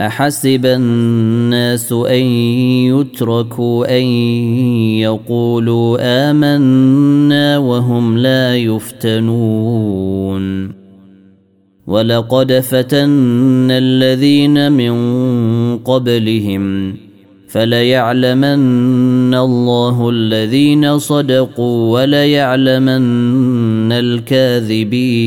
أحسب الناس أن يتركوا أن يقولوا آمنا وهم لا يفتنون. ولقد فتنا الذين من قبلهم فليعلمن الله الذين صدقوا وليعلمن الكاذبين.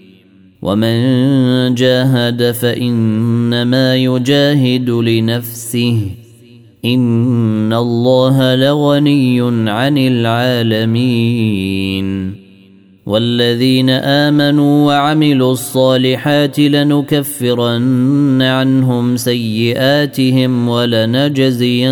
ومن جاهد فانما يجاهد لنفسه ان الله لغني عن العالمين والذين امنوا وعملوا الصالحات لنكفرن عنهم سيئاتهم ولنجزينهم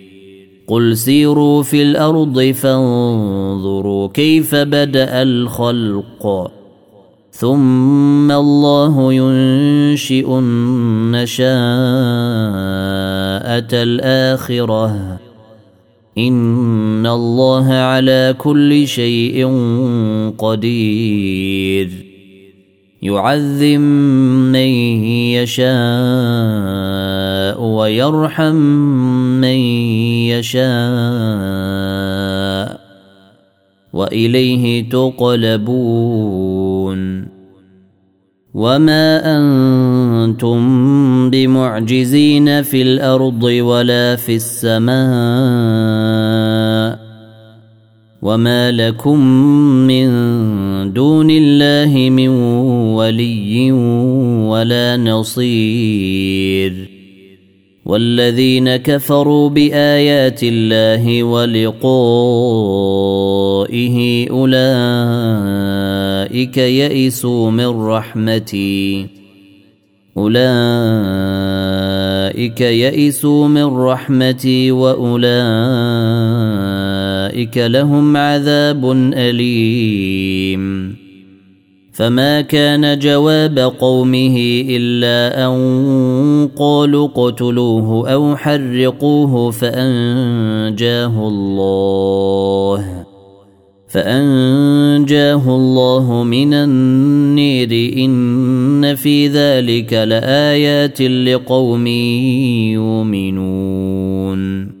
قل سيروا في الأرض فانظروا كيف بدا الخلق ثم الله ينشئ النشاءة الآخرة إن الله على كل شيء قدير يعذب من يشاء ويرحم من يشاء وإليه تقلبون وما أنتم بمعجزين في الأرض ولا في السماء وما لكم من دون الله من ولي ولا نصير والذين كفروا بايات الله ولقائه اولئك يئسوا من رحمتي اولئك يئسوا من رحمتي واولئك لهم عذاب اليم فما كان جواب قومه الا ان قالوا اقتلوه أو حرقوه فانجاه الله فانجاه الله من النير ان في ذلك لايات لقوم يؤمنون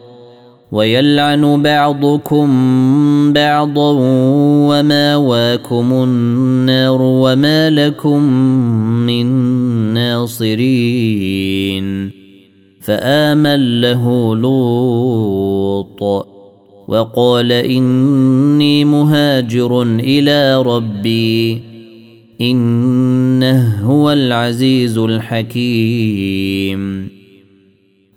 ويلعن بعضكم بعضا وماواكم النار وما لكم من ناصرين. فآمن له لوط وقال إني مهاجر إلى ربي إنه هو العزيز الحكيم.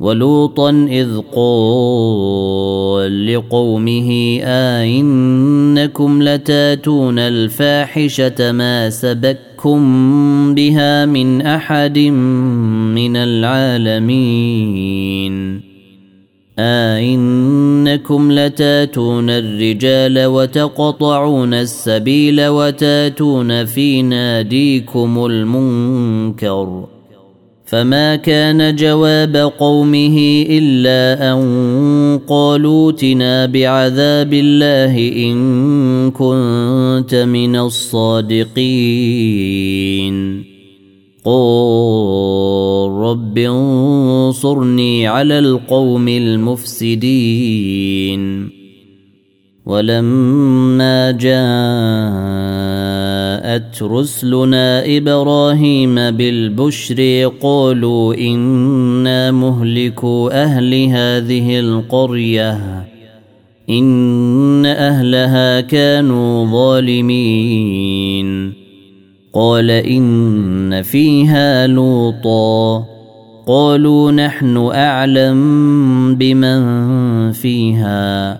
ولوطا إذ قال لقومه آئنكم لتاتون الفاحشة ما سبككم بها من أحد من العالمين أئنكم لتاتون الرجال وتقطعون السبيل وتاتون في ناديكم المنكر فما كان جواب قومه إلا أن قالوا اتنا بعذاب الله إن كنت من الصادقين. قل رب انصرني على القوم المفسدين. ولما جاءت رسلنا إبراهيم بالبشر قالوا إنا مهلكوا أهل هذه القرية. إن أهلها كانوا ظالمين. قال إن فيها لوطا. قالوا نحن أعلم بمن فيها.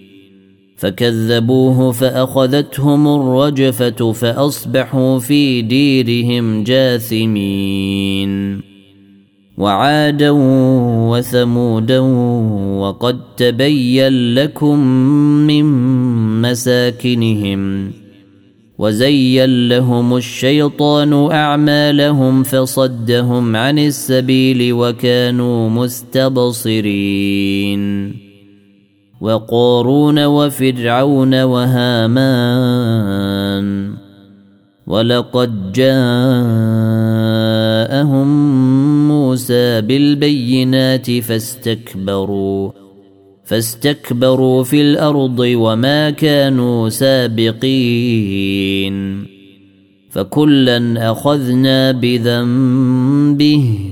فكذبوه فأخذتهم الرجفة فأصبحوا في ديرهم جاثمين. وعادا وثمودا وقد تبين لكم من مساكنهم وزين لهم الشيطان أعمالهم فصدهم عن السبيل وكانوا مستبصرين. وقارون وفرعون وهامان ولقد جاءهم موسى بالبينات فاستكبروا فاستكبروا في الأرض وما كانوا سابقين فكلا أخذنا بذنبه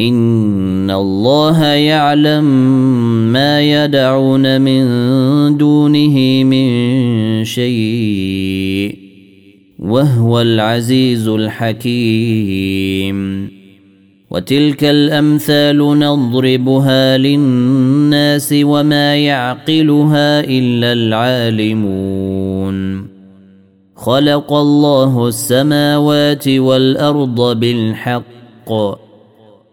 ان الله يعلم ما يدعون من دونه من شيء وهو العزيز الحكيم وتلك الامثال نضربها للناس وما يعقلها الا العالمون خلق الله السماوات والارض بالحق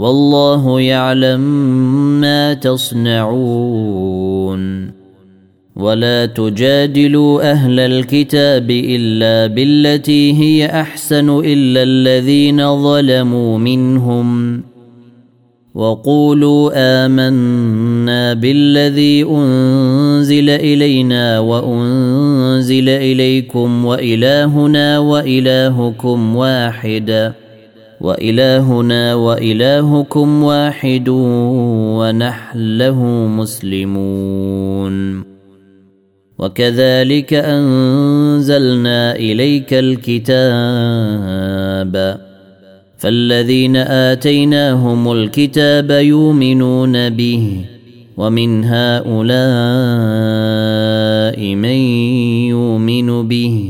والله يعلم ما تصنعون. ولا تجادلوا أهل الكتاب إلا بالتي هي أحسن إلا الذين ظلموا منهم. وقولوا آمنا بالذي أنزل إلينا وأنزل إليكم وإلهنا وإلهكم واحدا وإلهنا وإلهكم واحد ونحن له مسلمون. وكذلك أنزلنا إليك الكتاب. فالذين آتيناهم الكتاب يؤمنون به ومن هؤلاء من يؤمن به.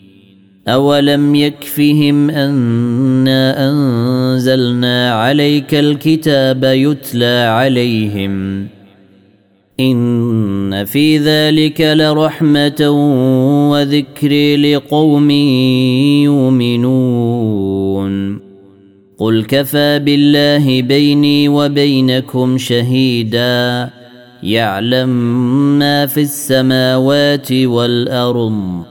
اولم يكفهم انا انزلنا عليك الكتاب يتلى عليهم ان في ذلك لرحمه وذكر لقوم يؤمنون قل كفى بالله بيني وبينكم شهيدا يعلم ما في السماوات والارض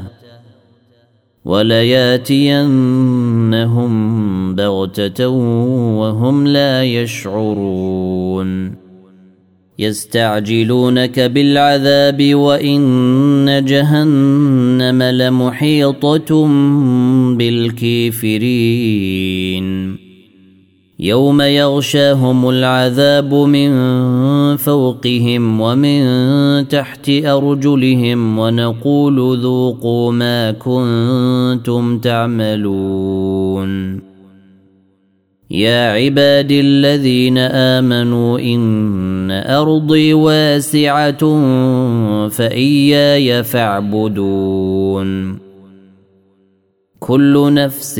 ولياتينهم بغتة وهم لا يشعرون. يستعجلونك بالعذاب وإن جهنم لمحيطة بالكافرين. يوم يغشاهم العذاب من فوقهم ومن تحت ارجلهم ونقول ذوقوا ما كنتم تعملون يا عبادي الذين امنوا ان ارضي واسعه فاياي فاعبدون كل نفس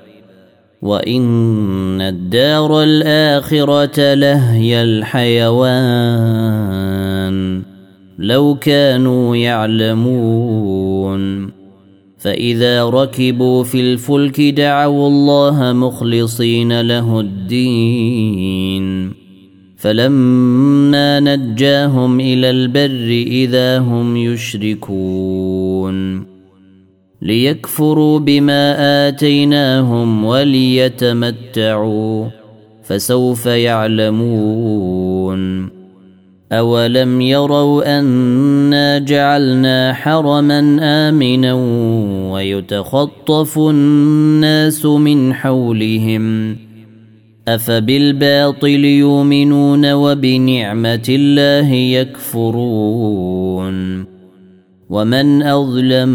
وان الدار الاخره لهي الحيوان لو كانوا يعلمون فاذا ركبوا في الفلك دعوا الله مخلصين له الدين فلما نجاهم إلى البر اذا هم يشركون ليكفروا بما آتيناهم وليتمتعوا فسوف يعلمون. أولم يروا أنا جعلنا حرما آمنا ويتخطف الناس من حولهم أفبالباطل يؤمنون وبنعمة الله يكفرون. ومن اظلم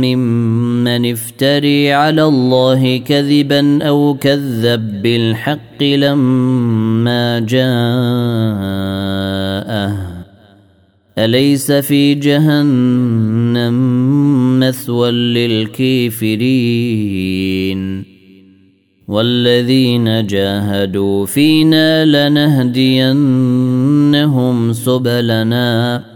ممن افتري على الله كذبا أو كذب بالحق لما جاءه اليس في جهنم مثوى للكافرين والذين جاهدوا فينا لنهدينهم سبلنا